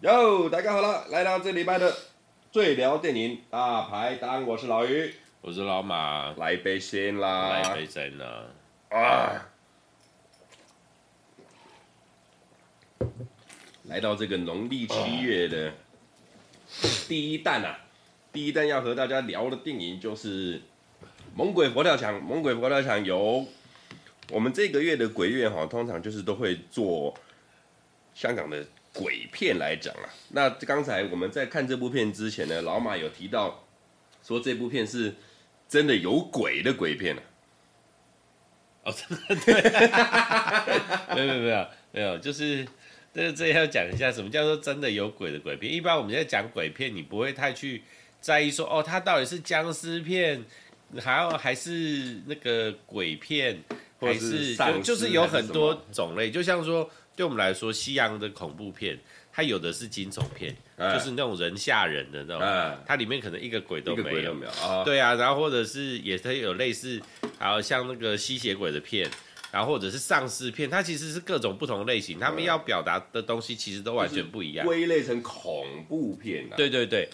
哟，大家好了，来到这礼拜的最聊电影大排档，我是老于，我是老马，来一杯先啦，来一杯先啦，啊！来到这个农历七月的第一弹啊，第一弹要和大家聊的电影就是《猛鬼佛跳墙》。《猛鬼佛跳墙》由我们这个月的鬼月哈，通常就是都会做香港的鬼片来讲啊。那刚才我们在看这部片之前呢，老马有提到说这部片是真的有鬼的鬼片啊。哦，真的对，没有没有没有没有，就是。这这要讲一下，什么叫做真的有鬼的鬼片？一般我们在讲鬼片，你不会太去在意说，哦，它到底是僵尸片，还有还是那个鬼片，还是，是就就是有很多种类。就像说，对我们来说，西洋的恐怖片，它有的是惊悚片，嗯，就是那种人吓人的那种，嗯，它里面可能一个鬼都没有，有没有，哦，对啊，然后或者是也它有类似，还有像那个吸血鬼的片。然后或者是丧尸片，它其实是各种不同类型，他们要表达的东西其实都完全不一样。归类成恐怖片啊。对对对。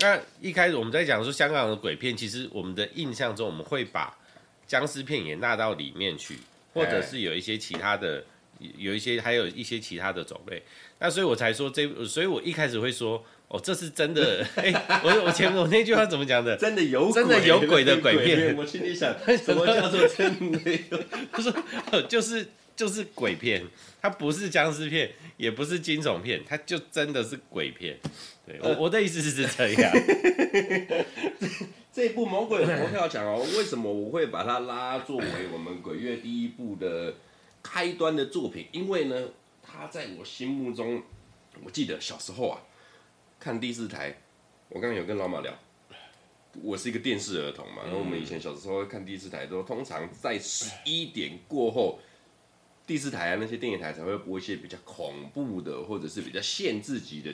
那一开始我们在讲说香港的鬼片，其实我们的印象中，我们会把僵尸片也纳到里面去，或者是有一些其他的，有一些还有一些其他的种类。那所以我才说这，所以我一开始会说。哦，这是真的！哎，我我前我那句话怎么讲的？真的有真的有鬼的鬼片。我心里想，什么叫做真的有？他说，就是就是鬼片，它不是僵尸片，也不是惊悚片，它就真的是鬼片。对，我我的意思是这样。这部《猛鬼投跳墙》哦，为什么我会把它拉作为我们鬼月第一部的开端的作品？因为呢，它在我心目中，我记得小时候啊。看第四台，我刚刚有跟老马聊，我是一个电视儿童嘛，然后我们以前小时候看第四台，都通常在十一点过后，第四台啊那些电影台才会播一些比较恐怖的，或者是比较限制级的，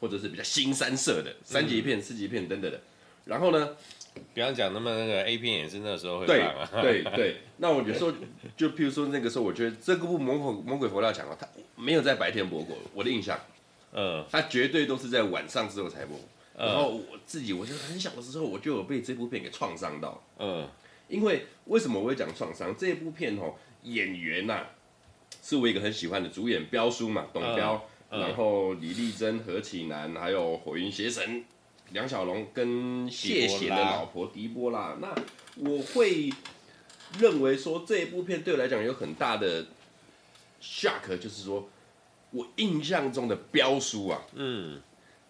或者是比较新三色的三级片、四级片等等的。然后呢，比方讲，那么那个 A 片也是那时候会放啊。对对对，那我有时候就譬如说那个时候，我觉得这个部《魔鬼魔鬼佛跳墙》啊，它没有在白天播过，我的印象。嗯，他绝对都是在晚上之后才播，然后我自己，我就很小的时候，我就有被这部片给创伤到。嗯，因为为什么我会讲创伤？这部片哦，演员呐，是我一个很喜欢的主演，彪叔嘛，董彪，然后李丽珍、何启南，还有火云邪神梁小龙跟谢贤的老婆狄波拉。那我会认为说，这一部片对我来讲有很大的 shock，就是说。我印象中的标叔啊，嗯，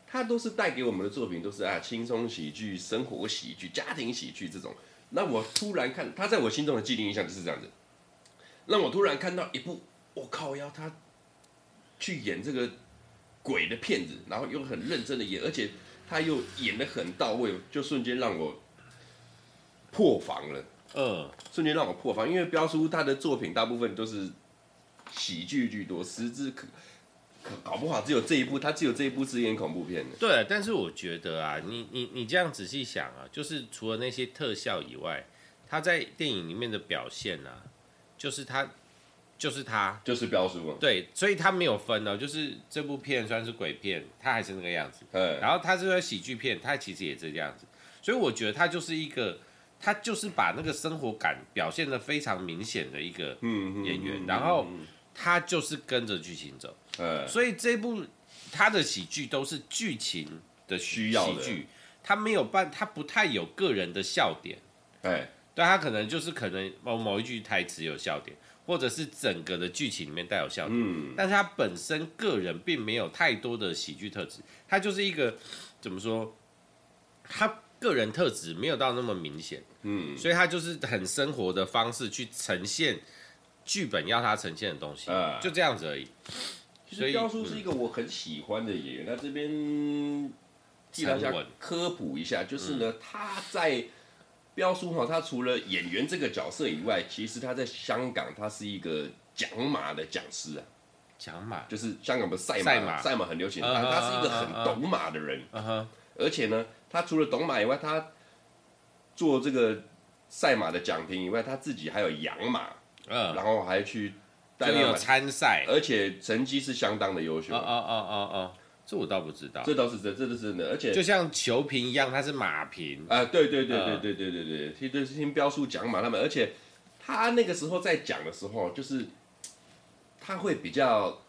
他都是带给我们的作品都是啊轻松喜剧、生活喜剧、家庭喜剧这种。那我突然看他在我心中的既定印象就是这样子。让我突然看到一部，我靠，要他去演这个鬼的片子，然后又很认真的演，而且他又演的很到位，就瞬间让我破防了。嗯，瞬间让我破防，因为彪叔他的作品大部分都是喜剧居多，实质可。搞不好只有这一部，他只有这一部是演恐怖片的。对，但是我觉得啊，你你你这样仔细想啊，就是除了那些特效以外，他在电影里面的表现啊，就是他，就是他，就是标叔。对，所以他没有分哦，就是这部片算是鬼片，他还是那个样子。对。然后他这个喜剧片，他其实也是这样子。所以我觉得他就是一个，他就是把那个生活感表现的非常明显的一个演员，然后。他就是跟着剧情走，呃，所以这部他的喜剧都是剧情的需要喜剧，他没有办，他不太有个人的笑点，哎，对，他可能就是可能某某一句台词有笑点，或者是整个的剧情里面带有笑点，嗯，但是他本身个人并没有太多的喜剧特质，他就是一个怎么说，他个人特质没有到那么明显，嗯，所以他就是很生活的方式去呈现。剧本要他呈现的东西，呃、就这样子而已。所以彪叔是一个我很喜欢的演员。那、嗯、这边替大家科普一下，就是呢，嗯、他在彪叔哈，他除了演员这个角色以外，其实他在香港他是一个讲马的讲师啊。讲马就是香港的赛马，赛马很流行。他他是一个很懂马的人，而且呢，他除了懂马以外，他做这个赛马的讲评以外，他自己还有养马，然后还去带有参赛，而且成绩是相当的优秀。哦哦哦哦，这我倒不知道，这倒是真，这是真的。而且就像球评一样，他是马评啊，对对对对对对对对，其实是听标叔讲马他们，而且他那个时候在讲的时候，就是。他会比较，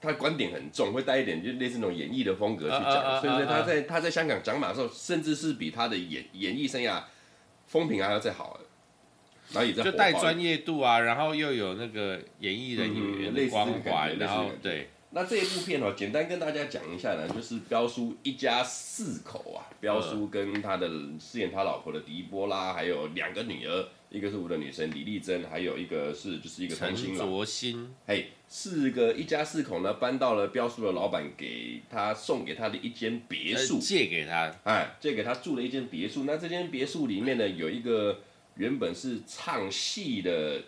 他观点很重，会带一点就类似那种演绎的风格去讲，所以说他在他在香港讲马的时候，甚至是比他的演演艺生涯风评还要再好。然后也在就带专业度啊，然后又有那个演艺人员的光环，然后对。那这一部片哦，简单跟大家讲一下呢，就是彪叔一家四口啊，彪叔跟他的饰演他老婆的狄波拉，还有两个女儿。一个是我的女神李丽珍，还有一个是就是一个陈卓欣，嘿，四个一家四口呢，搬到了彪叔的老板给他送给他的一间别墅，借给他，哎，借给他住了一间别墅。那这间别墅里面呢，有一个原本是唱戏的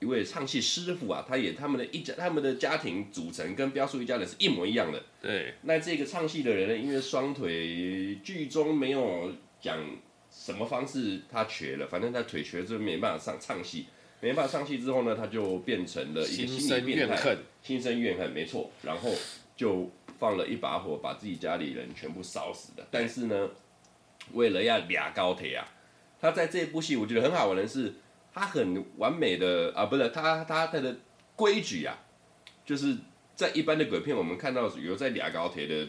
一位唱戏师傅啊，他也他们的一家他们的家庭组成跟标叔一家人是一模一样的。对，那这个唱戏的人呢，因为双腿剧中没有讲。什么方式他瘸了？反正他腿瘸之后没办法上唱戏，没办法唱戏之后呢，他就变成了一个心理变态，心生怨恨，没错。然后就放了一把火，把自己家里人全部烧死的。但是呢，为了要俩高铁啊，他在这部戏我觉得很好玩的是，他很完美的啊，不是他他他的规矩啊，就是在一般的鬼片我们看到有在俩高铁的，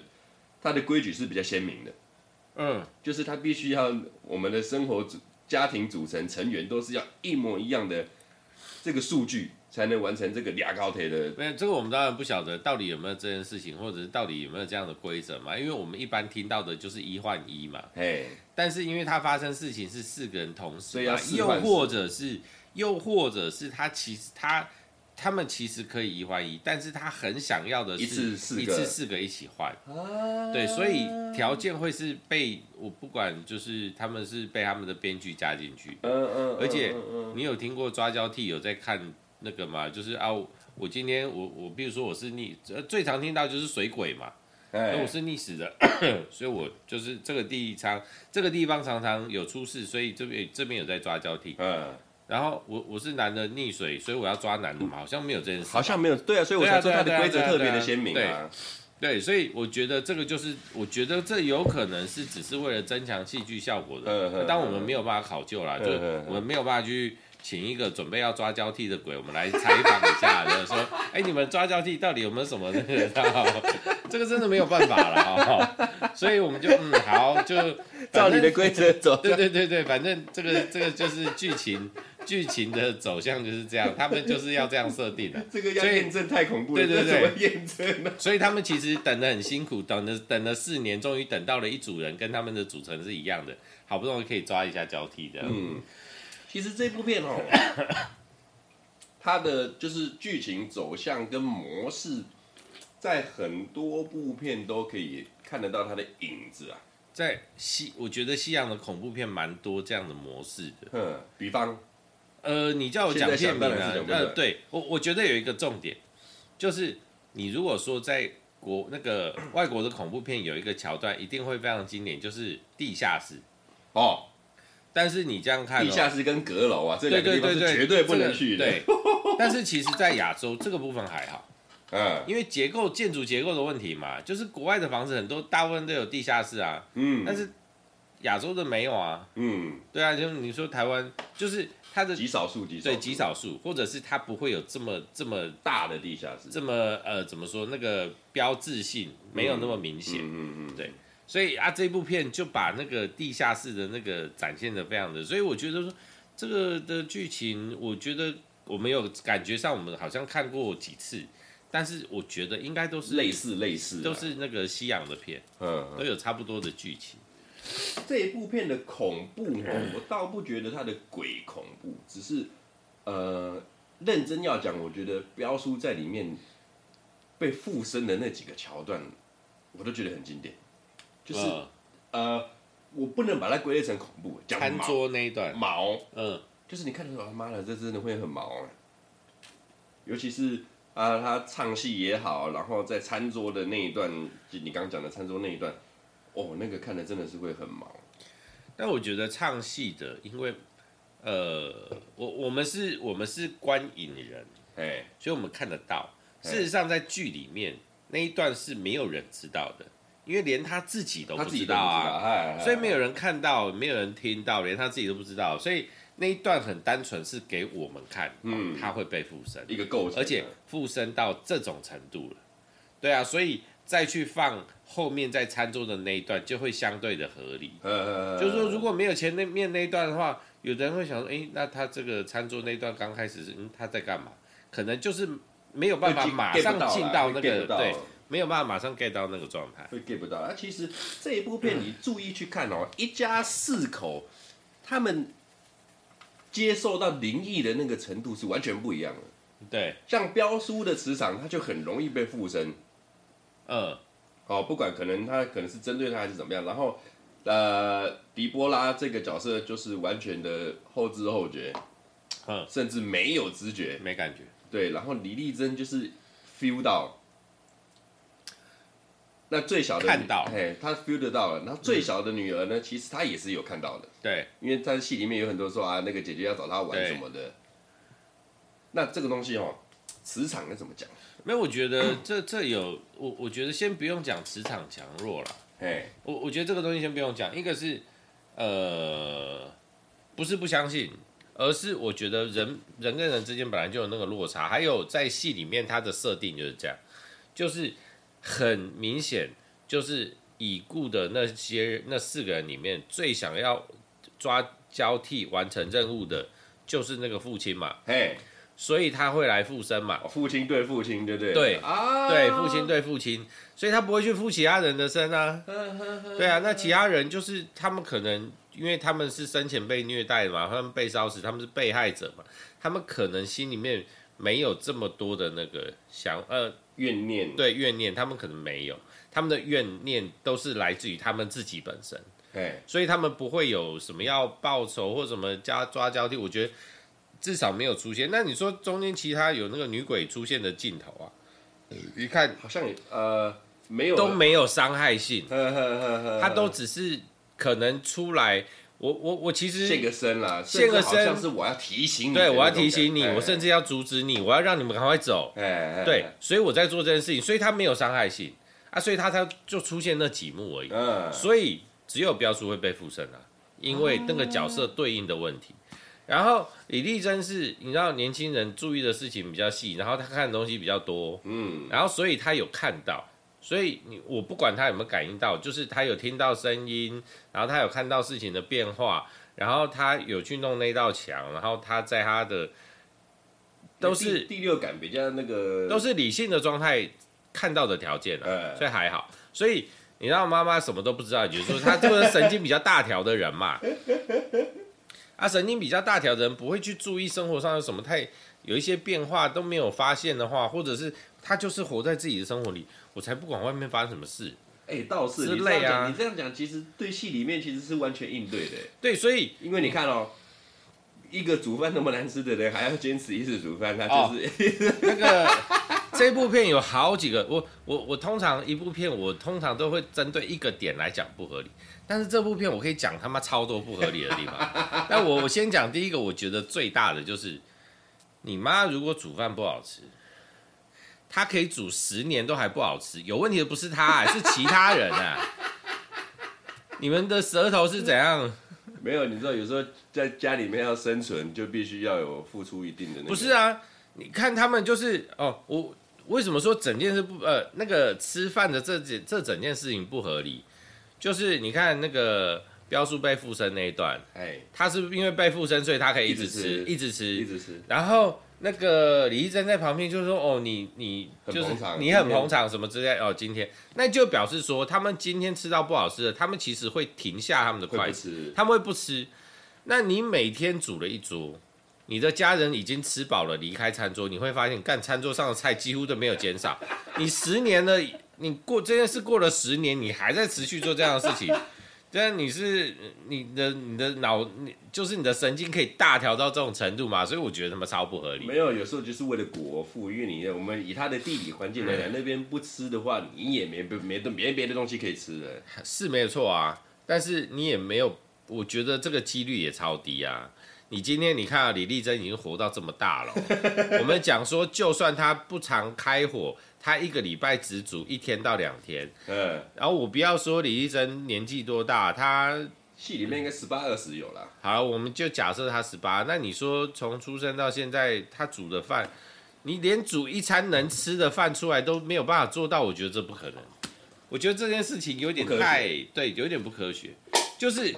他的规矩是比较鲜明的。嗯，就是他必须要我们的生活组家庭组成成员都是要一模一样的这个数据，才能完成这个俩高铁的。没有这个，我们当然不晓得到底有没有这件事情，或者是到底有没有这样的规则嘛？因为我们一般听到的就是一换一嘛。哎，但是因为它发生事情是四个人同时，所以又或者是又或者是他其实他。他们其实可以一换一，但是他很想要的是一次四个一次四个一起换，啊、对，所以条件会是被我不管，就是他们是被他们的编剧加进去，嗯嗯，而且你有听过抓交替有在看那个嘛？就是啊，我今天我我比如说我是溺，最常听到就是水鬼嘛，哎，我是溺死的，所以我就是这个地方这个地方常常有出事，所以这边这边有在抓交替，嗯。然后我我是男的溺水，所以我要抓男的嘛，好像没有这件事。好像没有，对啊，所以我才说它的规则特别的鲜明啊。对，所以我觉得这个就是，我觉得这有可能是只是为了增强戏剧效果的。当我们没有办法考究啦，就我们没有办法去请一个准备要抓交替的鬼，我们来采访一下，就是说，哎，你们抓交替到底有没有什么那个？这个真的没有办法了啊。所以我们就嗯好，就照你的规则走。对对对对，反正这个这个就是剧情。剧情的走向就是这样，他们就是要这样设定的。这个要验证太恐怖了，对对对，怎么验证呢？所以他们其实等的很辛苦，等了等了四年，终于等到了一组人跟他们的组成是一样的，好不容易可以抓一下交替的。嗯，其实这部片哦，它的就是剧情走向跟模式，在很多部片都可以看得到它的影子啊。在西，我觉得西洋的恐怖片蛮多这样的模式的。嗯，比方。呃，你叫我讲片名啊？呃，对我，我觉得有一个重点，就是你如果说在国那个外国的恐怖片有一个桥段，一定会非常经典，就是地下室。哦，但是你这样看，地下室跟阁楼啊，这两个地方是绝对不能去的。对，但是其实，在亚洲这个部分还好，嗯，因为结构建筑结构的问题嘛，就是国外的房子很多，大部分都有地下室啊，嗯，但是亚洲的没有啊，嗯，对啊，就是你说台湾就是。它的极少数，极对极少数，或者是它不会有这么这么大的地下室，这么呃怎么说那个标志性没有那么明显，嗯嗯嗯，对，所以啊这部片就把那个地下室的那个展现的非常的，所以我觉得说这个的剧情，我觉得我没有感觉上我们好像看过几次，但是我觉得应该都是类似类似，都是那个西洋的片，嗯，都有差不多的剧情。这一部片的恐怖哦，我倒不觉得它的鬼恐怖，只是呃，认真要讲，我觉得标叔在里面被附身的那几个桥段，我都觉得很经典。就是呃，我不能把它归类成恐怖，讲餐桌那一段。毛，嗯，就是你看的时候，妈的，这真的会很毛啊。尤其是啊，他唱戏也好，然后在餐桌的那一段，就你刚刚讲的餐桌那一段，哦，那个看的真的是会很毛。但我觉得唱戏的，因为呃，我我们是我们是观影人，哎，所以我们看得到。事实上，在剧里面那一段是没有人知道的，因为连他自己都不知道啊，所以没有人看到，没有人听到，连他自己都不知道，所以那一段很单纯是给我们看，嗯，他会被附身，一个构成，而且附身到这种程度了，对啊，所以再去放后面在餐桌的那一段就会相对的合理，就是说如果没有前面那一段的话，有的人会想说，哎，那他这个餐桌那一段刚开始是，嗯，他在干嘛？可能就是。没有办法马上进到那个对，没有办法马上 get 到那个状态，会 get 不到。啊，其实这一部片你注意去看哦，一家四口他们接受到灵异的那个程度是完全不一样的。对，像彪叔的磁场，他就很容易被附身。嗯，哦，不管可能他可能是针对他还是怎么样，然后呃，狄波拉这个角色就是完全的后知后觉，嗯，甚至没有知觉，没感觉。对，然后李丽珍就是 feel 到，那最小的看到，嘿，他 feel 得到了。然后最小的女儿呢，嗯、其实她也是有看到的。对，因为在戏里面有很多说啊，那个姐姐要找她玩什么的。那这个东西哦，磁场该怎么讲？没有，我觉得这这有我，我觉得先不用讲磁场强弱了。嘿，我我觉得这个东西先不用讲。一个是呃，不是不相信。而是我觉得人人跟人之间本来就有那个落差，还有在戏里面它的设定就是这样，就是很明显，就是已故的那些那四个人里面最想要抓交替完成任务的，就是那个父亲嘛，嘿，所以他会来附身嘛，父亲对父亲，对不对？对啊，对父亲对父亲，所以他不会去附其他人的身啊，对啊，那其他人就是他们可能。因为他们是生前被虐待的嘛，他们被烧死，他们是被害者嘛，他们可能心里面没有这么多的那个想呃怨念，对怨念，他们可能没有，他们的怨念都是来自于他们自己本身，对，所以他们不会有什么要报仇或什么加抓交替，我觉得至少没有出现。那你说中间其他有那个女鬼出现的镜头啊？一看好像呃没有。都没有伤害性，他都只是。可能出来，我我我其实现个身了，现个身像是我要提醒你，对，我要提醒你，我甚至要阻止你，我要让你们赶快走，哎，对，所以我在做这件事情，所以他没有伤害性啊，所以他才就出现那几幕而已，嗯，所以只有标叔会被附身啊，因为那个角色对应的问题，然后李丽珍是你知道年轻人注意的事情比较细，然后他看的东西比较多，嗯，然后所以他有看到。所以你我不管他有没有感应到，就是他有听到声音，然后他有看到事情的变化，然后他有去弄那道墙，然后他在他的都是第六感比较那个，都是理性的状态看到的条件啊，所以还好。所以你让妈妈什么都不知道，就是说他这个神经比较大条的人嘛，啊，神经比较大条的人不会去注意生活上有什么太有一些变化都没有发现的话，或者是他就是活在自己的生活里。我才不管外面发生什么事，哎、欸，倒是之类啊。你这样讲，其实对戏里面其实是完全应对的。对，所以因为你看哦，一个煮饭那么难吃的人，还要坚持一直煮饭，他就是、哦、那个。这部片有好几个，我我我通常一部片，我通常都会针对一个点来讲不合理。但是这部片我可以讲他妈超多不合理的地方。那我我先讲第一个，我觉得最大的就是，你妈如果煮饭不好吃。他可以煮十年都还不好吃，有问题的不是他，啊，是其他人啊！你们的舌头是怎样？没有，你知道有时候在家里面要生存，就必须要有付出一定的那个。不是啊，你看他们就是哦，我为什么说整件事不呃那个吃饭的这这这整件事情不合理？就是你看那个标叔被附身那一段，哎，他是因为被附身，所以他可以一直吃，一直吃，一直吃，然后。那个李医生在旁边就是说，哦，你你就是你很捧场什么之类，哦，今天那就表示说，他们今天吃到不好吃的，他们其实会停下他们的筷子，他们会不吃。那你每天煮了一桌，你的家人已经吃饱了，离开餐桌，你会发现，干餐桌上的菜几乎都没有减少。你十年了，你过这件事过了十年，你还在持续做这样的事情，但你是你的你的脑，你就是你的神经可以大条到这种程度嘛？所以我觉得他妈超不合理。没有，有时候就是为了国富，因为你我们以他的地理环境来讲，那边不吃的话，你也没没没没别的东西可以吃的。是没有错啊，但是你也没有，我觉得这个几率也超低啊。你今天你看啊，李丽珍已经活到这么大了，我们讲说，就算他不常开火。他一个礼拜只煮一天到两天，嗯，然后我不要说李丽珍年纪多大，他戏里面应该十八二十有了。好，我们就假设他十八，那你说从出生到现在，他煮的饭，你连煮一餐能吃的饭出来都没有办法做到，我觉得这不可能。我觉得这件事情有点太对，有点不科学。就是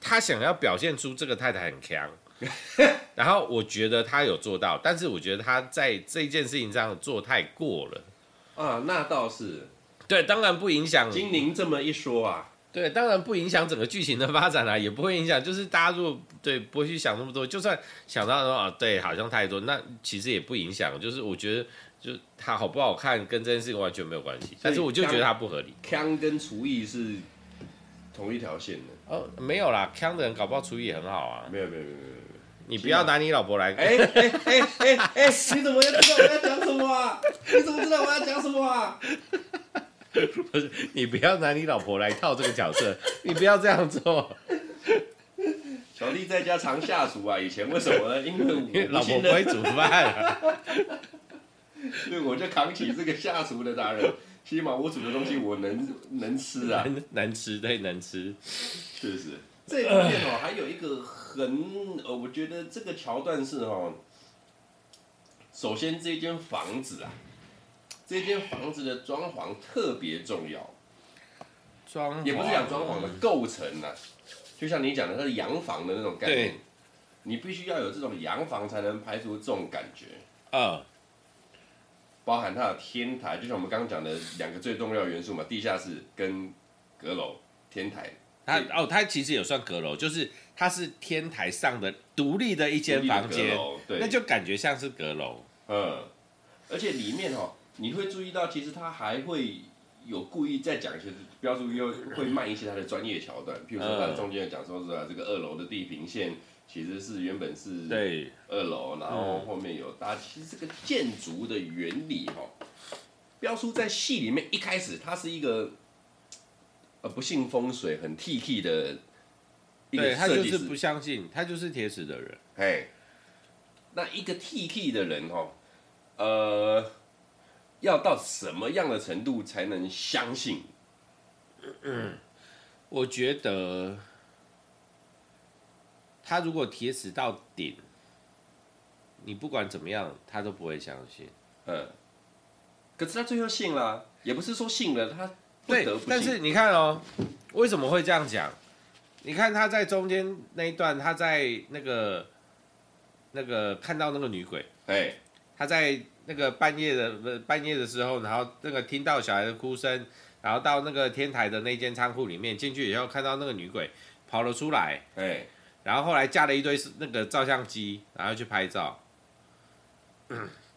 他想要表现出这个太太很强，然后我觉得他有做到，但是我觉得他在这件事情上做太过了。啊，那倒是，对，当然不影响。经您这么一说啊，对，当然不影响整个剧情的发展啦，也不会影响。就是大家如果对不会去想那么多，就算想到说啊，对，好像太多，那其实也不影响。就是我觉得，就他好不好看跟这件事情完全没有关系。但是我就觉得他不合理。腔跟厨艺是同一条线的。哦，没有啦，腔的人搞不好厨艺也很好啊。没有，没有，没有，没有。你不要拿你老婆来。哎哎哎哎哎！你怎么知道我要讲什么啊？你怎么知道我要讲什么啊？不是，你不要拿你老婆来套这个角色，你不要这样做。小弟在家常下厨啊，以前为什么呢？因为我老婆不会煮饭啊。所以我就扛起这个下厨的责任，起码我煮的东西我能能吃啊，能，能吃对，能吃，是不是？这部片哦，还有一个很呃，我觉得这个桥段是哦，首先这间房子啊，这间房子的装潢特别重要，装也不是讲装潢的构成啊，就像你讲的，它是洋房的那种概念，你必须要有这种洋房才能拍出这种感觉，啊，包含它的天台，就像我们刚刚讲的两个最重要的元素嘛，地下室跟阁楼天台。它哦，它其实也算阁楼，就是它是天台上的独立的一间房间，对，那就感觉像是阁楼。嗯，而且里面哦，你会注意到，其实它还会有故意在讲一些标注，又会卖一些它的专业桥段，譬如说它中间讲说是啊，这个二楼的地平线其实是原本是对二楼，然后后面有搭，其实这个建筑的原理哈，标叔在戏里面一开始它是一个。呃，不信风水，很 T K 的对，他就是不相信，他就是铁齿的人。哎，那一个 T K 的人哦，呃，要到什么样的程度才能相信？嗯，我觉得他如果铁齿到顶，你不管怎么样，他都不会相信。嗯，可是他最后信了，也不是说信了他。对，但是你看哦，为什么会这样讲？你看他在中间那一段，他在那个那个看到那个女鬼，哎，他在那个半夜的不半夜的时候，然后那个听到小孩的哭声，然后到那个天台的那间仓库里面进去以后，看到那个女鬼跑了出来，哎，然后后来架了一堆那个照相机，然后去拍照。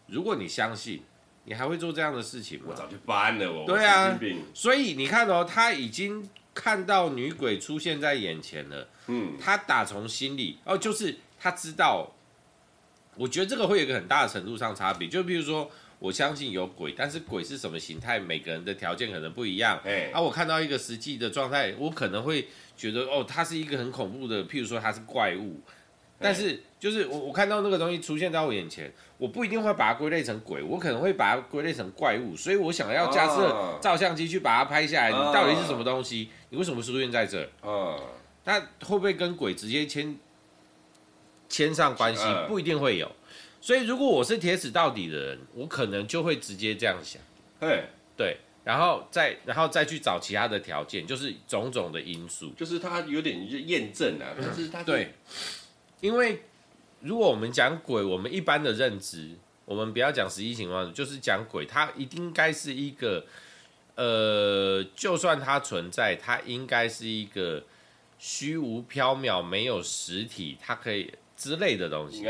如果你相信。你还会做这样的事情吗？我早就搬了，我对啊，所以你看哦，他已经看到女鬼出现在眼前了。嗯，他打从心里哦，就是他知道。我觉得这个会有一个很大的程度上差别，就比如说，我相信有鬼，但是鬼是什么形态，每个人的条件可能不一样。哎，啊，我看到一个实际的状态，我可能会觉得哦，它是一个很恐怖的，譬如说它是怪物。但是，就是我我看到那个东西出现在我眼前，我不一定会把它归类成鬼，我可能会把它归类成怪物，所以我想要架设照相机去把它拍下来。你到底是什么东西？你为什么出现在这？嗯，那会不会跟鬼直接牵牵上关系？不一定会有。所以，如果我是铁齿到底的人，我可能就会直接这样想。对对，然后再然后再去找其他的条件，就是种种的因素，就是它有点验证啊，但是它对。因为如果我们讲鬼，我们一般的认知，我们不要讲实际情况，就是讲鬼，它一定应该是一个，呃，就算它存在，它应该是一个虚无缥缈、没有实体，它可以之类的东西。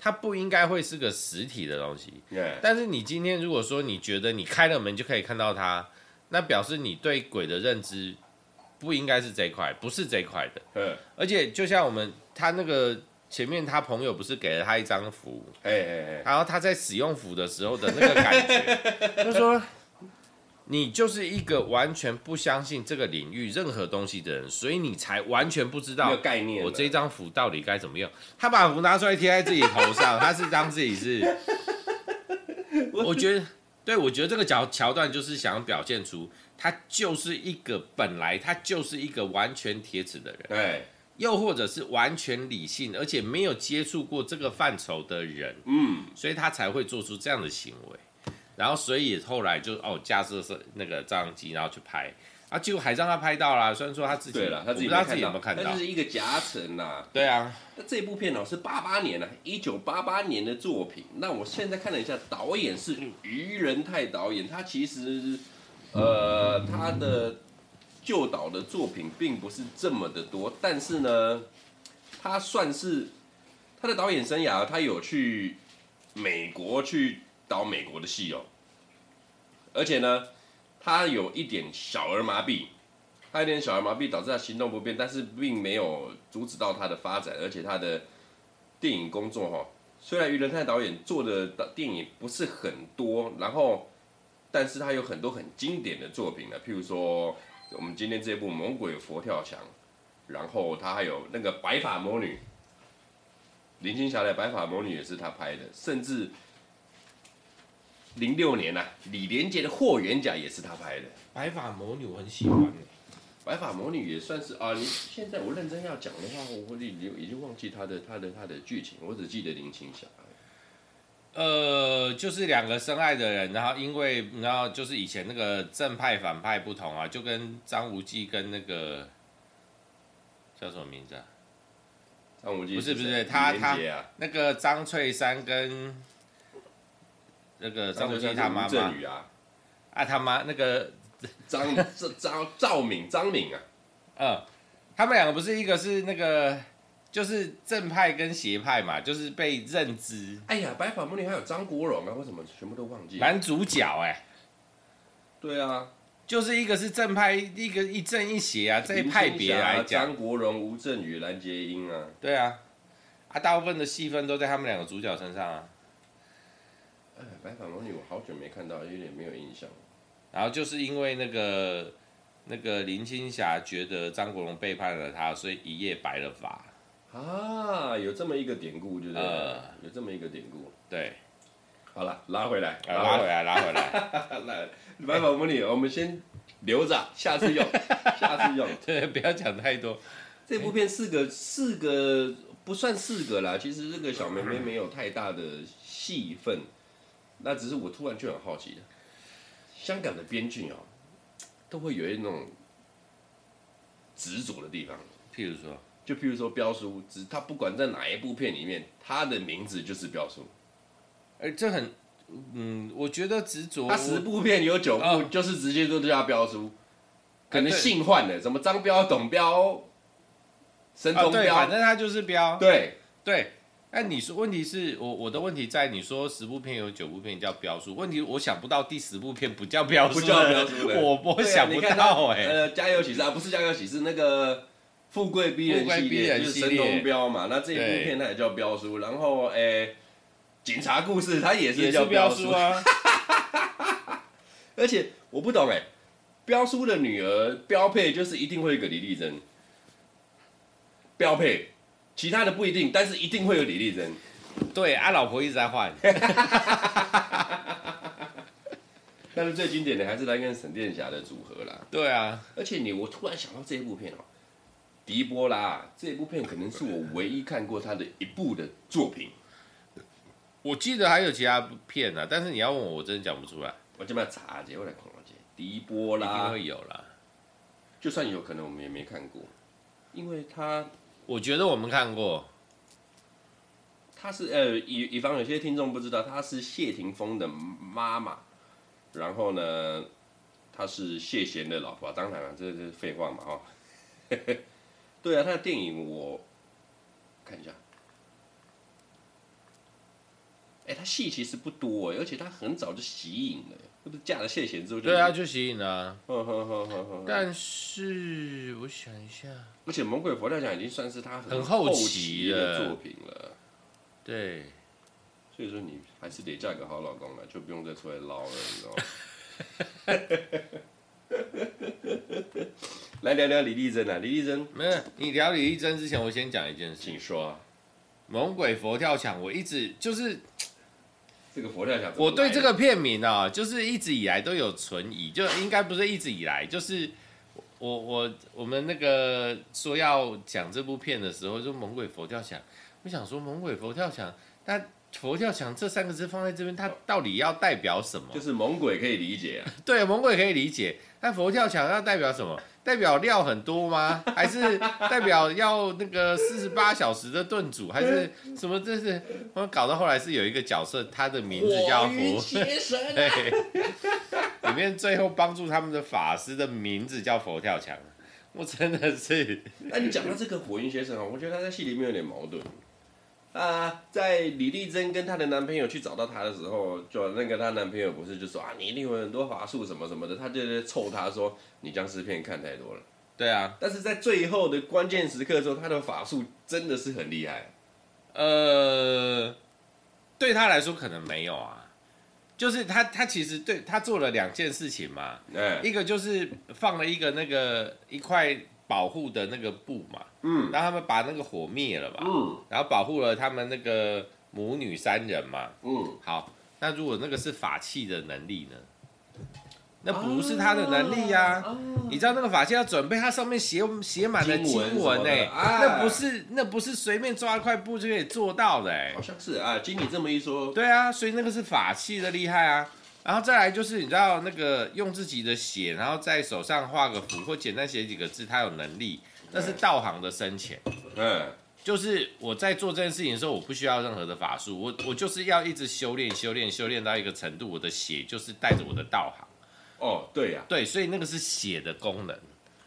它不应该会是个实体的东西。但是你今天如果说你觉得你开了门就可以看到它，那表示你对鬼的认知不应该是这一块，不是这一块的。嗯，而且就像我们他那个前面他朋友不是给了他一张符，哎哎哎，然后他在使用符的时候的那个感觉，他说。你就是一个完全不相信这个领域任何东西的人，所以你才完全不知道概念。我这张符到底该怎么用？他把符拿出来贴在自己头上，他是当自己是。我觉得，对，我觉得这个桥桥段就是想表现出他就是一个本来他就是一个完全铁齿的人，对，又或者是完全理性而且没有接触过这个范畴的人，嗯，所以他才会做出这样的行为。然后，所以后来就哦，架设是那个照相机，然后去拍，啊，结果还让他拍到了。虽然说他自己，对了，他自己，他自己有没有看到？那就是一个夹层呐。对啊，那这部片哦是八八年啊，一九八八年的作品。那我现在看了一下，导演是于仁泰导演。他其实，呃，他的旧导的作品并不是这么的多，但是呢，他算是他的导演生涯，他有去美国去。导美国的戏哦，而且呢，他有一点小儿麻痹，他有点小儿麻痹导致他行动不便，但是并没有阻止到他的发展，而且他的电影工作哈，虽然于仁泰导演做的电影不是很多，然后，但是他有很多很经典的作品呢，譬如说我们今天这部《猛鬼佛跳墙》，然后他还有那个《白发魔女》，林青霞的《白发魔女》也是他拍的，甚至。零六年呐、啊，李连杰的《霍元甲》也是他拍的。白发魔女我很喜欢，白发魔女也算是啊。你现在我认真要讲的话，我已经已经忘记他的他的他的剧情，我只记得林青霞。呃，就是两个深爱的人，然后因为然后就是以前那个正派反派不同啊，就跟张无忌跟那个叫什么名字啊？张无忌不是不是他他那个张翠山跟。那个张无忌他妈妈啊，啊他妈那个 张赵赵赵敏张敏啊，嗯，他们两个不是一个是那个就是正派跟邪派嘛，就是被认知。哎呀，白发魔女还有张国荣啊，为什么全部都忘记？男主角哎、欸，对啊，就是一个是正派，一个一正一邪啊，这一派别来讲，张国荣、吴镇宇、蓝洁瑛啊，对啊，啊大部分的戏份都在他们两个主角身上啊。哎，白发魔女我好久没看到，有点没有印象。然后就是因为那个那个林青霞觉得张国荣背叛了她，所以一夜白了发。啊，有这么一个典故，就是、呃、有这么一个典故。对，好了，拉回来，拉回来，拉回来。来，白发魔女，我们先留着，下次用，下次用。对，不要讲太多。这部片四个四个不算四个啦，其实这个小妹妹没有太大的戏份。那只是我突然就很好奇的，香港的编剧哦，都会有一种执着的地方。譬如说，就譬如说标书，只他不管在哪一部片里面，他的名字就是标书。哎，这很，嗯，我觉得执着。他十部片有九部、哦、就是直接都叫标书，可能姓换了，什么张标、董标、神童标、哦，反正他就是标。对对。哎，你说问题是我我的问题在你说十部片有九部片叫标书，问题我想不到第十部片不叫标书，不叫标书，我我想不到哎、欸。呃，家有喜事啊，不是家有喜事，那个富贵逼人系列就是神童标嘛，那这一部片它也叫标书，然后哎，警察故事它也是叫标书啊。而且我不懂哎，标书的女儿标配就是一定会有个李丽珍，标配。其他的不一定，但是一定会有李丽珍。对，啊，老婆一直在换。但是最经典的还是他跟沈殿霞的组合啦。对啊，而且你，我突然想到这一部片哦，狄波拉这部片可能是我唯一看过他的一部的作品。我记得还有其他片呢，但是你要问我，我真的讲不出来。我这边查一下，我来看一下。狄波拉一定会有啦，就算有可能我们也没看过，因为他。我觉得我们看过，他是呃，以以防有些听众不知道，他是谢霆锋的妈妈，然后呢，他是谢贤的老婆，当然了，这是废话嘛，哈，对啊，他的电影我看一下，哎，他戏其实不多，而且他很早就息影了，不是嫁了谢贤之后就对啊，就吸引了。呵呵呵呵呵。但是我想一下，而且《猛鬼佛跳墙》已经算是他很后期的作品了。对，所以说你还是得嫁个好老公了，就不用再出来捞了，你知道吗？来聊聊李丽珍啊，李丽珍，没有你聊李丽珍之前，我先讲一件事，请说、啊。猛鬼佛跳墙，我一直就是。这个佛跳墙，我对这个片名啊，就是一直以来都有存疑，就应该不是一直以来，就是我我我们那个说要讲这部片的时候，就猛鬼佛跳墙，我想说猛鬼佛跳墙，但佛跳墙这三个字放在这边，它到底要代表什么？就是猛鬼可以理解啊，对，猛鬼可以理解，但佛跳墙要代表什么？代表料很多吗？还是代表要那个四十八小时的炖煮？还是什么？这是我搞到后来是有一个角色，他的名字叫佛邪神，对，里面最后帮助他们的法师的名字叫佛跳墙。我真的是，那你讲到这个火云邪神啊，我觉得他在戏里面有点矛盾。啊，在李丽珍跟她的男朋友去找到她的时候，就那个她男朋友不是就说啊，你一定有很多法术什么什么的，他就在臭她说你僵尸片看太多了。对啊，但是在最后的关键时刻的时候，他的法术真的是很厉害。呃，对他来说可能没有啊，就是他他其实对他做了两件事情嘛，嗯，一个就是放了一个那个一块。保护的那个布嘛，嗯，让他们把那个火灭了嘛，嗯，然后保护了他们那个母女三人嘛，嗯，好，那如果那个是法器的能力呢？那不是他的能力呀、啊，啊、你知道那个法器要准备，它上面写写满了经文呢、那不是那不是随便抓一块布就可以做到的哎、欸，好像是啊，经你这么一说，对啊，所以那个是法器的厉害啊。然后再来就是你知道那个用自己的血，然后在手上画个符或简单写几个字，他有能力，那是道行的深浅。嗯，就是我在做这件事情的时候，我不需要任何的法术，我我就是要一直修炼修炼修炼到一个程度，我的血就是带着我的道行。哦，对呀、啊，对，所以那个是血的功能。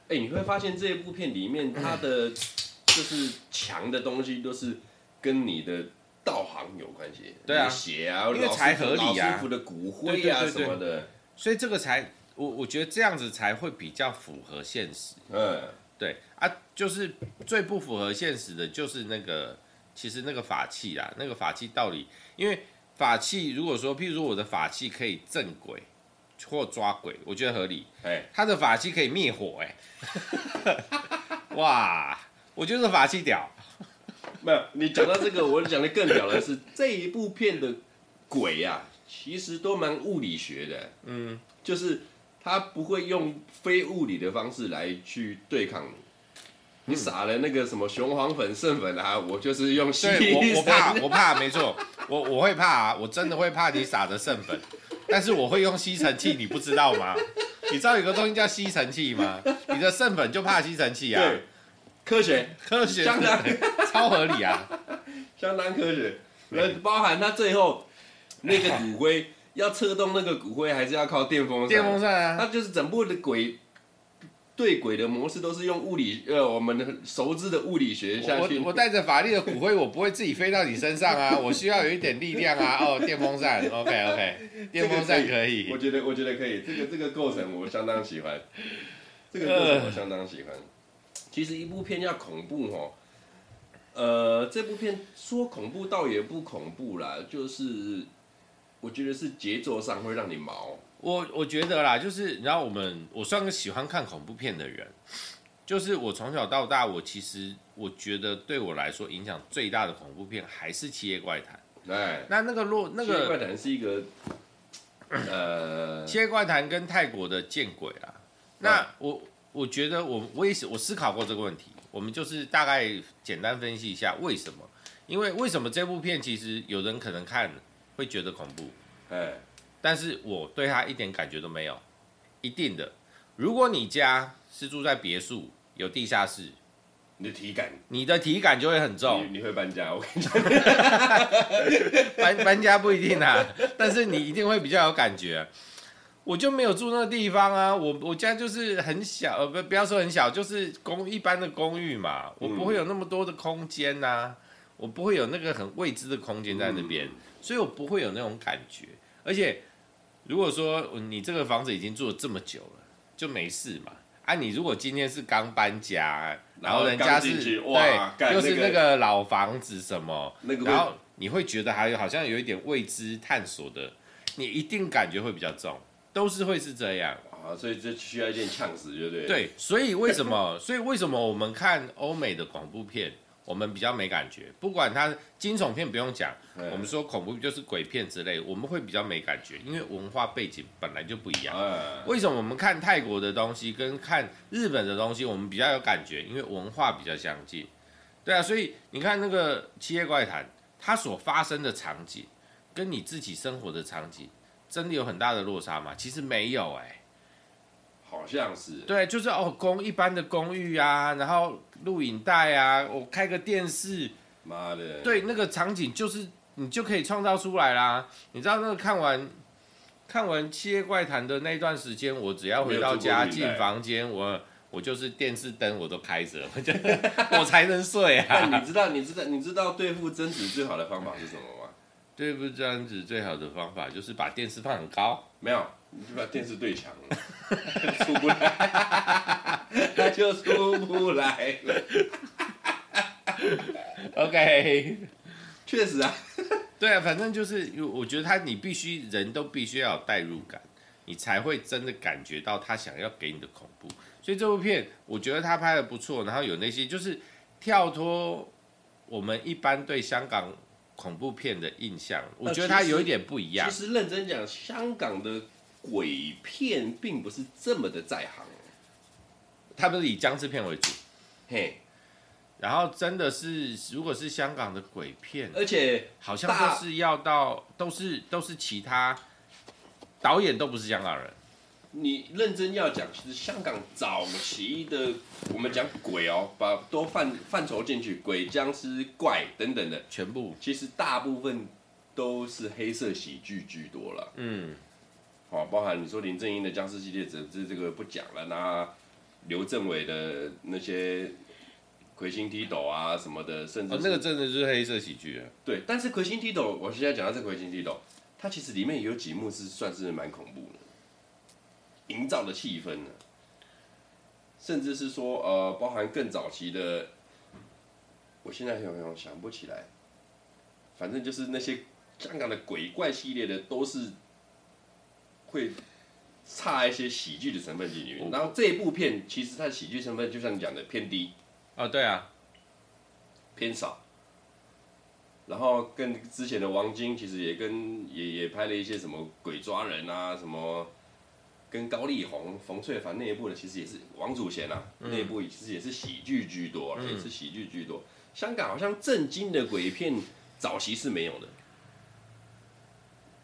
哎，你会发现这一部片里面它的就是强的东西都是跟你的。道行有关系，对啊，血啊，因为才合理啊，师傅的骨灰啊什么的，所以这个才我我觉得这样子才会比较符合现实。嗯，对啊，就是最不符合现实的就是那个，其实那个法器啊，那个法器道理，因为法器如果说，譬如说我的法器可以镇鬼或抓鬼，我觉得合理。哎，他的法器可以灭火，哎，哇，我觉得这法器屌。没有，你讲到这个，我讲的更屌的是这一部片的鬼啊，其实都蛮物理学的。嗯，就是他不会用非物理的方式来去对抗你。你撒了那个什么雄黄粉、圣粉啊，我就是用吸。我我怕，我怕，没错，我我会怕啊，我真的会怕你撒的圣粉，但是我会用吸尘器，你不知道吗？你知道有个东西叫吸尘器吗？你的圣粉就怕吸尘器啊。对。科学，科学相当 超合理啊，相当科学。呃，包含他最后那个骨灰 要策动那个骨灰，还是要靠电风扇。电风扇啊，他就是整部的鬼对鬼的模式都是用物理呃我们的熟知的物理学下去。我我带着法力的骨灰，我不会自己飞到你身上啊，我需要有一点力量啊。哦，电风扇，OK OK，电风扇可以。我觉得我觉得可以，这个这个构成我相当喜欢，这个构成我相当喜欢。其实一部片叫恐怖哦，呃，这部片说恐怖倒也不恐怖啦，就是我觉得是节奏上会让你毛。我我觉得啦，就是你知道我们我算个喜欢看恐怖片的人，就是我从小到大，我其实我觉得对我来说影响最大的恐怖片还是《七夜怪谈》。对，那那个洛那个《七夜怪谈》是一个 呃，《七夜怪谈》跟泰国的《见鬼》啦，那我。我觉得我我也是我思考过这个问题，我们就是大概简单分析一下为什么？因为为什么这部片其实有人可能看会觉得恐怖，哎，但是我对他一点感觉都没有，一定的。如果你家是住在别墅，有地下室，你的体感，你的体感就会很重。你，你会搬家，我跟你讲，搬搬家不一定啊，但是你一定会比较有感觉。我就没有住那个地方啊，我我家就是很小，呃不不要说很小，就是公一般的公寓嘛，我不会有那么多的空间呐、啊，我不会有那个很未知的空间在那边，所以我不会有那种感觉。而且如果说你这个房子已经住了这么久了，就没事嘛。啊，你如果今天是刚搬家，然后人家是对，又是那个老房子什么，然后你会觉得还有好像有一点未知探索的，你一定感觉会比较重，都是会是这样啊，所以这需要一点呛死，对不对？对，所以为什么？所以为什么我们看欧美的恐怖片？我们比较没感觉，不管它惊悚片不用讲，我们说恐怖就是鬼片之类，我们会比较没感觉，因为文化背景本来就不一样。为什么我们看泰国的东西跟看日本的东西，我们比较有感觉？因为文化比较相近。对啊，所以你看那个《七夜怪谈》，它所发生的场景跟你自己生活的场景，真的有很大的落差吗？其实没有哎、欸。好像是对，就是哦，公一般的公寓啊，然后录影带啊，我开个电视，妈的，对，那个场景就是你就可以创造出来啦。你知道那个看完看完《七夜怪谈》的那段时间，我只要回到家进房间，我我就是电视灯我都开着，我才能睡啊。你知道你知道你知道对付贞子最好的方法是什么吗？对付贞子最好的方法就是把电视放很高，没有。你就把电视对墙了，出不来，他就出不来了。OK，确实啊，对啊，反正就是，我觉得他你必须人都必须要有代入感，你才会真的感觉到他想要给你的恐怖。所以这部片我觉得他拍的不错，然后有那些就是跳脱我们一般对香港恐怖片的印象，我觉得他有一点不一样。其实认真讲，香港的。鬼片并不是这么的在行，他不是以僵尸片为主，嘿，然后真的是，如果是香港的鬼片，而且好像都是要到，都是都是其他导演都不是香港人。你认真要讲，其实香港早期的，我们讲鬼哦，把都范范畴进去，鬼、僵尸、怪等等的，全部，其实大部分都是黑色喜剧居多了，嗯。哦，包含你说林正英的僵尸系列，这这这个不讲了。那刘镇伟的那些魁星踢斗啊什么的，甚至、哦、那个真的就是黑色喜剧啊。对，但是魁星踢斗，我现在讲到这魁星踢斗，它其实里面有几幕是算是蛮恐怖的，营造的气氛呢，甚至是说呃，包含更早期的，我现在想想想不起来，反正就是那些香港的鬼怪系列的都是。会差一些喜剧的成分进去，然后这一部片其实它的喜剧成分就像你讲的偏低。啊，对啊，偏少。然后跟之前的王晶其实也跟也也拍了一些什么鬼抓人啊，什么跟高丽红、冯翠凡那一部的，其实也是王祖贤啊，那一部其实也是喜剧居多，也是喜剧居多。香港好像震惊的鬼片早期是没有的，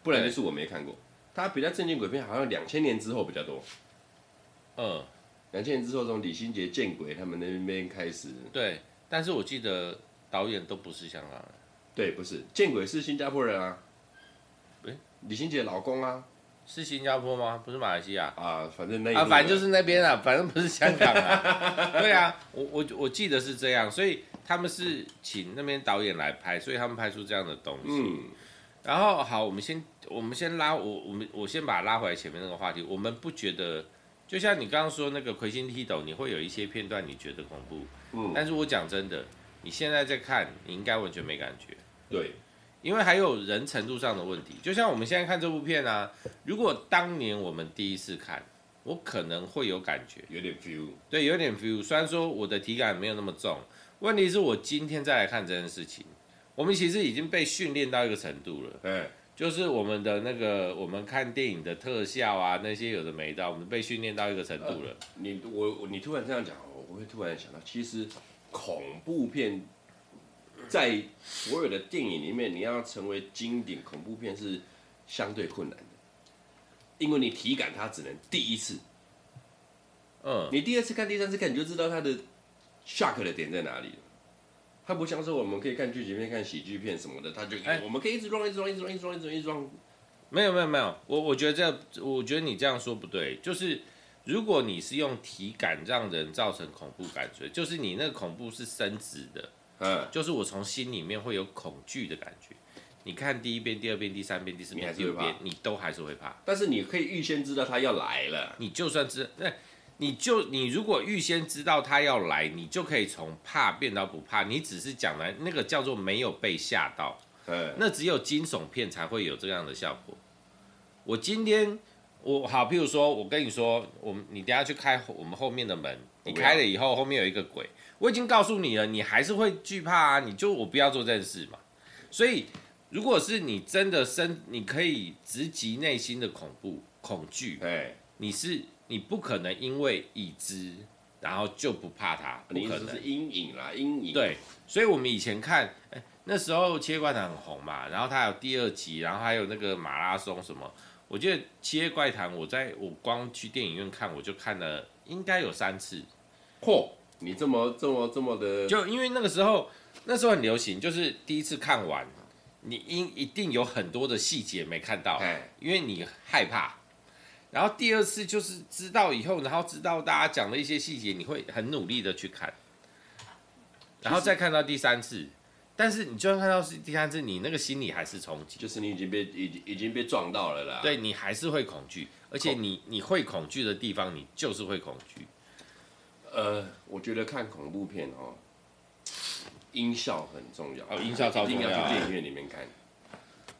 不然就是我没看过。他比较震惊鬼片，好像两千年之后比较多。嗯，两千年之后从李心洁见鬼他们那边开始。对，但是我记得导演都不是香港人。对，不是见鬼是新加坡人啊。欸、李心洁老公啊，是新加坡吗？不是马来西亚啊，反正那啊，反正就是那边啊，反正不是香港啊。对啊，我我我记得是这样，所以他们是请那边导演来拍，所以他们拍出这样的东西。嗯。然后好，我们先我们先拉我我们我先把它拉回来前面那个话题。我们不觉得，就像你刚刚说那个魁星踢斗，你会有一些片段你觉得恐怖，嗯，但是我讲真的，你现在在看，你应该完全没感觉，对，因为还有人程度上的问题。就像我们现在看这部片啊，如果当年我们第一次看，我可能会有感觉，有点 feel，对，有点 feel。虽然说我的体感没有那么重，问题是我今天再来看这件事情。我们其实已经被训练到一个程度了，对，就是我们的那个，我们看电影的特效啊，那些有的没的，我们被训练到一个程度了。呃、你我你突然这样讲，我会突然想到，其实恐怖片在所有的电影里面，你要成为经典恐怖片是相对困难的，因为你体感它只能第一次，嗯，你第二次看、第三次看，你就知道它的 shock 的点在哪里了。它不像说我们可以看剧情片、看喜剧片什么的，它就哎，我们可以一直装、一直装、一直装、一直装、一直装、一直装。没有没有没有，我我觉得这样，我觉得你这样说不对。就是如果你是用体感让人造成恐怖感觉，就是你那个恐怖是升值的，嗯，就是我从心里面会有恐惧的感觉。你看第一遍、第二遍、第三遍、第四遍、第五遍，你都还是会怕。但是你可以预先知道他要来了，你就算知那。你就你如果预先知道他要来，你就可以从怕变到不怕。你只是讲来那个叫做没有被吓到，对，那只有惊悚片才会有这样的效果。我今天我好，譬如说我跟你说，我们你等下去开我们后面的门，你开了以后后面有一个鬼，我已经告诉你了，你还是会惧怕啊。你就我不要做这件事嘛。所以如果是你真的生，你可以直击内心的恐怖恐惧，对，你是。你不可能因为已知，然后就不怕它，不可能。是阴影啦，阴影。对，所以我们以前看，哎，那时候《七夜怪谈》很红嘛，然后它有第二集，然后还有那个马拉松什么。我记得《七夜怪谈》，我在我光去电影院看，我就看了应该有三次。嚯，你这么这么这么的，就因为那个时候那时候很流行，就是第一次看完，你应一定有很多的细节没看到，因为你害怕。然后第二次就是知道以后，然后知道大家讲的一些细节，你会很努力的去看，然后再看到第三次，但是你就算看到是第三次，你那个心理还是冲击，就是你已经被已经已经被撞到了啦。对，你还是会恐惧，而且你你会恐惧的地方，你就是会恐惧。呃，我觉得看恐怖片哦，音效很重要，哦，音效超重要，一定要去电影院里面看，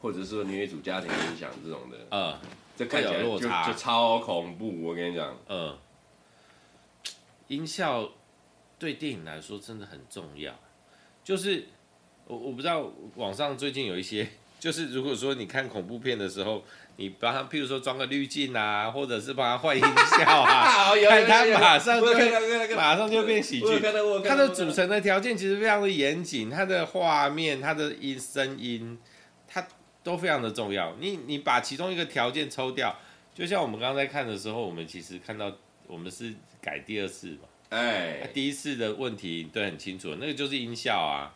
或者说你会组家庭音响这种的，呃。这看起来就就超恐怖，我跟你讲，嗯，音效对电影来说真的很重要。就是我我不知道网上最近有一些，就是如果说你看恐怖片的时候，你帮他譬如说装个滤镜啊，或者是帮他换音效啊，看他马上就马上就变喜剧。它的组成的条件其实非常的严谨，它的画面、它的音声音，它。都非常的重要，你你把其中一个条件抽掉，就像我们刚才看的时候，我们其实看到我们是改第二次嘛，哎，第一次的问题对很清楚，那个就是音效啊，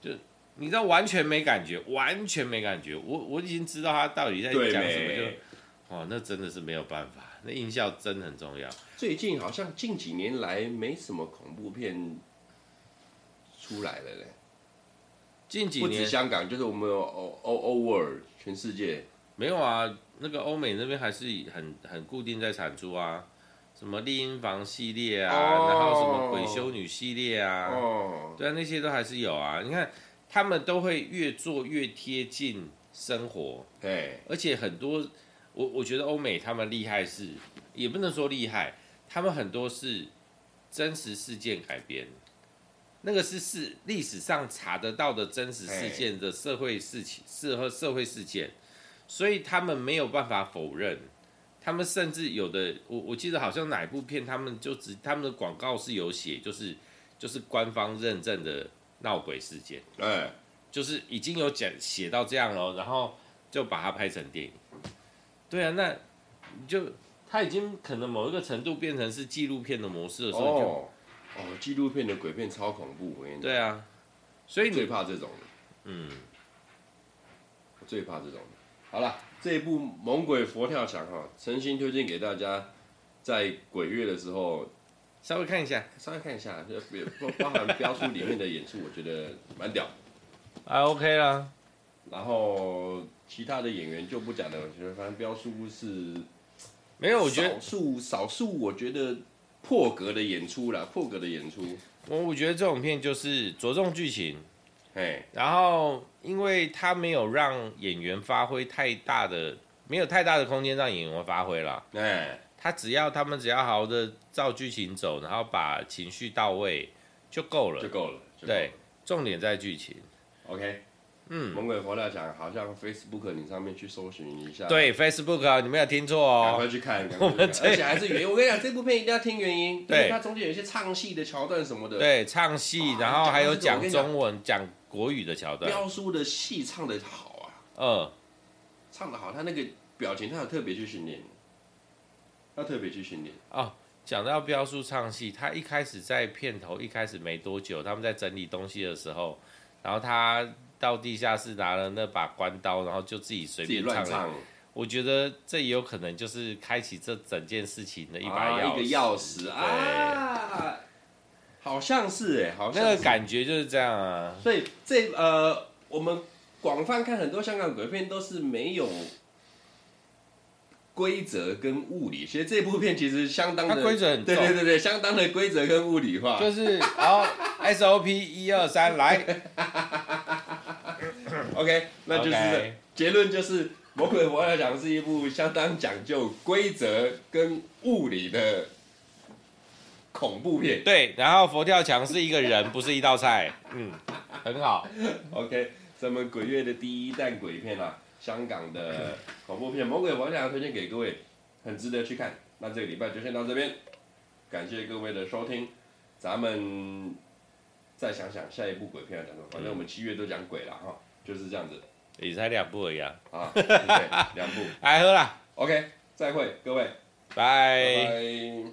就你知道完全没感觉，完全没感觉，我我已经知道他到底在讲什么，就哦，那真的是没有办法，那音效真的很重要。最近好像近几年来没什么恐怖片出来了嘞。近几年不止香港，就是我们有 all over 全世界没有啊。那个欧美那边还是很很固定在产出啊，什么丽婴房系列啊，oh. 然后什么鬼修女系列啊，oh. 对啊，那些都还是有啊。你看他们都会越做越贴近生活，对，而且很多我我觉得欧美他们厉害是，也不能说厉害，他们很多是真实事件改编。那个是是历史上查得到的真实事件的社会事情，社会社会事件，所以他们没有办法否认。他们甚至有的，我我记得好像哪一部片，他们就只他们的广告是有写，就是就是官方认证的闹鬼事件，对，就是已经有讲写到这样了，然后就把它拍成电影。对啊，那就他已经可能某一个程度变成是纪录片的模式的时候就。哦哦，纪录片的鬼片超恐怖，我跟你讲。对啊，所以你最怕这种的。嗯，我最怕这种的。好了，这一部《猛鬼佛跳墙》哈，诚心推荐给大家，在鬼月的时候稍微看一下，稍微看一下，就包包含标书里面的演出，我觉得蛮屌。还 OK 啦。然后其他的演员就不讲了，我觉得反正标书是没有，我觉得少数少数，我觉得。破格的演出啦，破格的演出。我我觉得这种片就是着重剧情，哎，然后因为他没有让演员发挥太大的，没有太大的空间让演员发挥了，哎，他只要他们只要好好的照剧情走，然后把情绪到位就够了，就够了。对，重点在剧情。OK。嗯，猛鬼佛料讲好像 Facebook 你上面去搜寻一下。对，Facebook 你没有听错哦，赶快去看，赶快去看。而且还是原因，我跟你讲，这部片一定要听原因，对，它中间有一些唱戏的桥段什么的。对，唱戏，然后还有讲中文、讲国语的桥段。标书的戏唱的好啊，嗯，唱的好，他那个表情他有特别去训练，要特别去训练。哦，讲到标叔唱戏，他一开始在片头一开始没多久，他们在整理东西的时候，然后他。到地下室拿了那把关刀，然后就自己随便唱，唱。我觉得这也有可能就是开启这整件事情的一把钥匙。啊、一个钥匙啊，好像是哎，好像那个感觉就是这样啊。所以这呃，我们广泛看很多香港鬼片都是没有规则跟物理，其实这部片其实相当的规则很重，对对对对，相当的规则跟物理化，就是然后 SOP 一二三来，OK，那就是 Okay. 结论就是《魔鬼佛跳墙》是一部相当讲究规则跟物理的恐怖片。对，然后佛跳墙是一个人，不是一道菜，嗯，很好，OK，咱们鬼月的第一弹鬼片啊。香港的恐怖片《魔鬼佛跳墙》推荐给各位，很值得去看。那这个礼拜就先到这边，感谢各位的收听，咱们再想想下一部鬼片要讲什么。反正我们七月都讲鬼了哈，就是这样子。也才两部而已啊。啊，对，两部。还喝啦。OK，再会，各位，拜拜。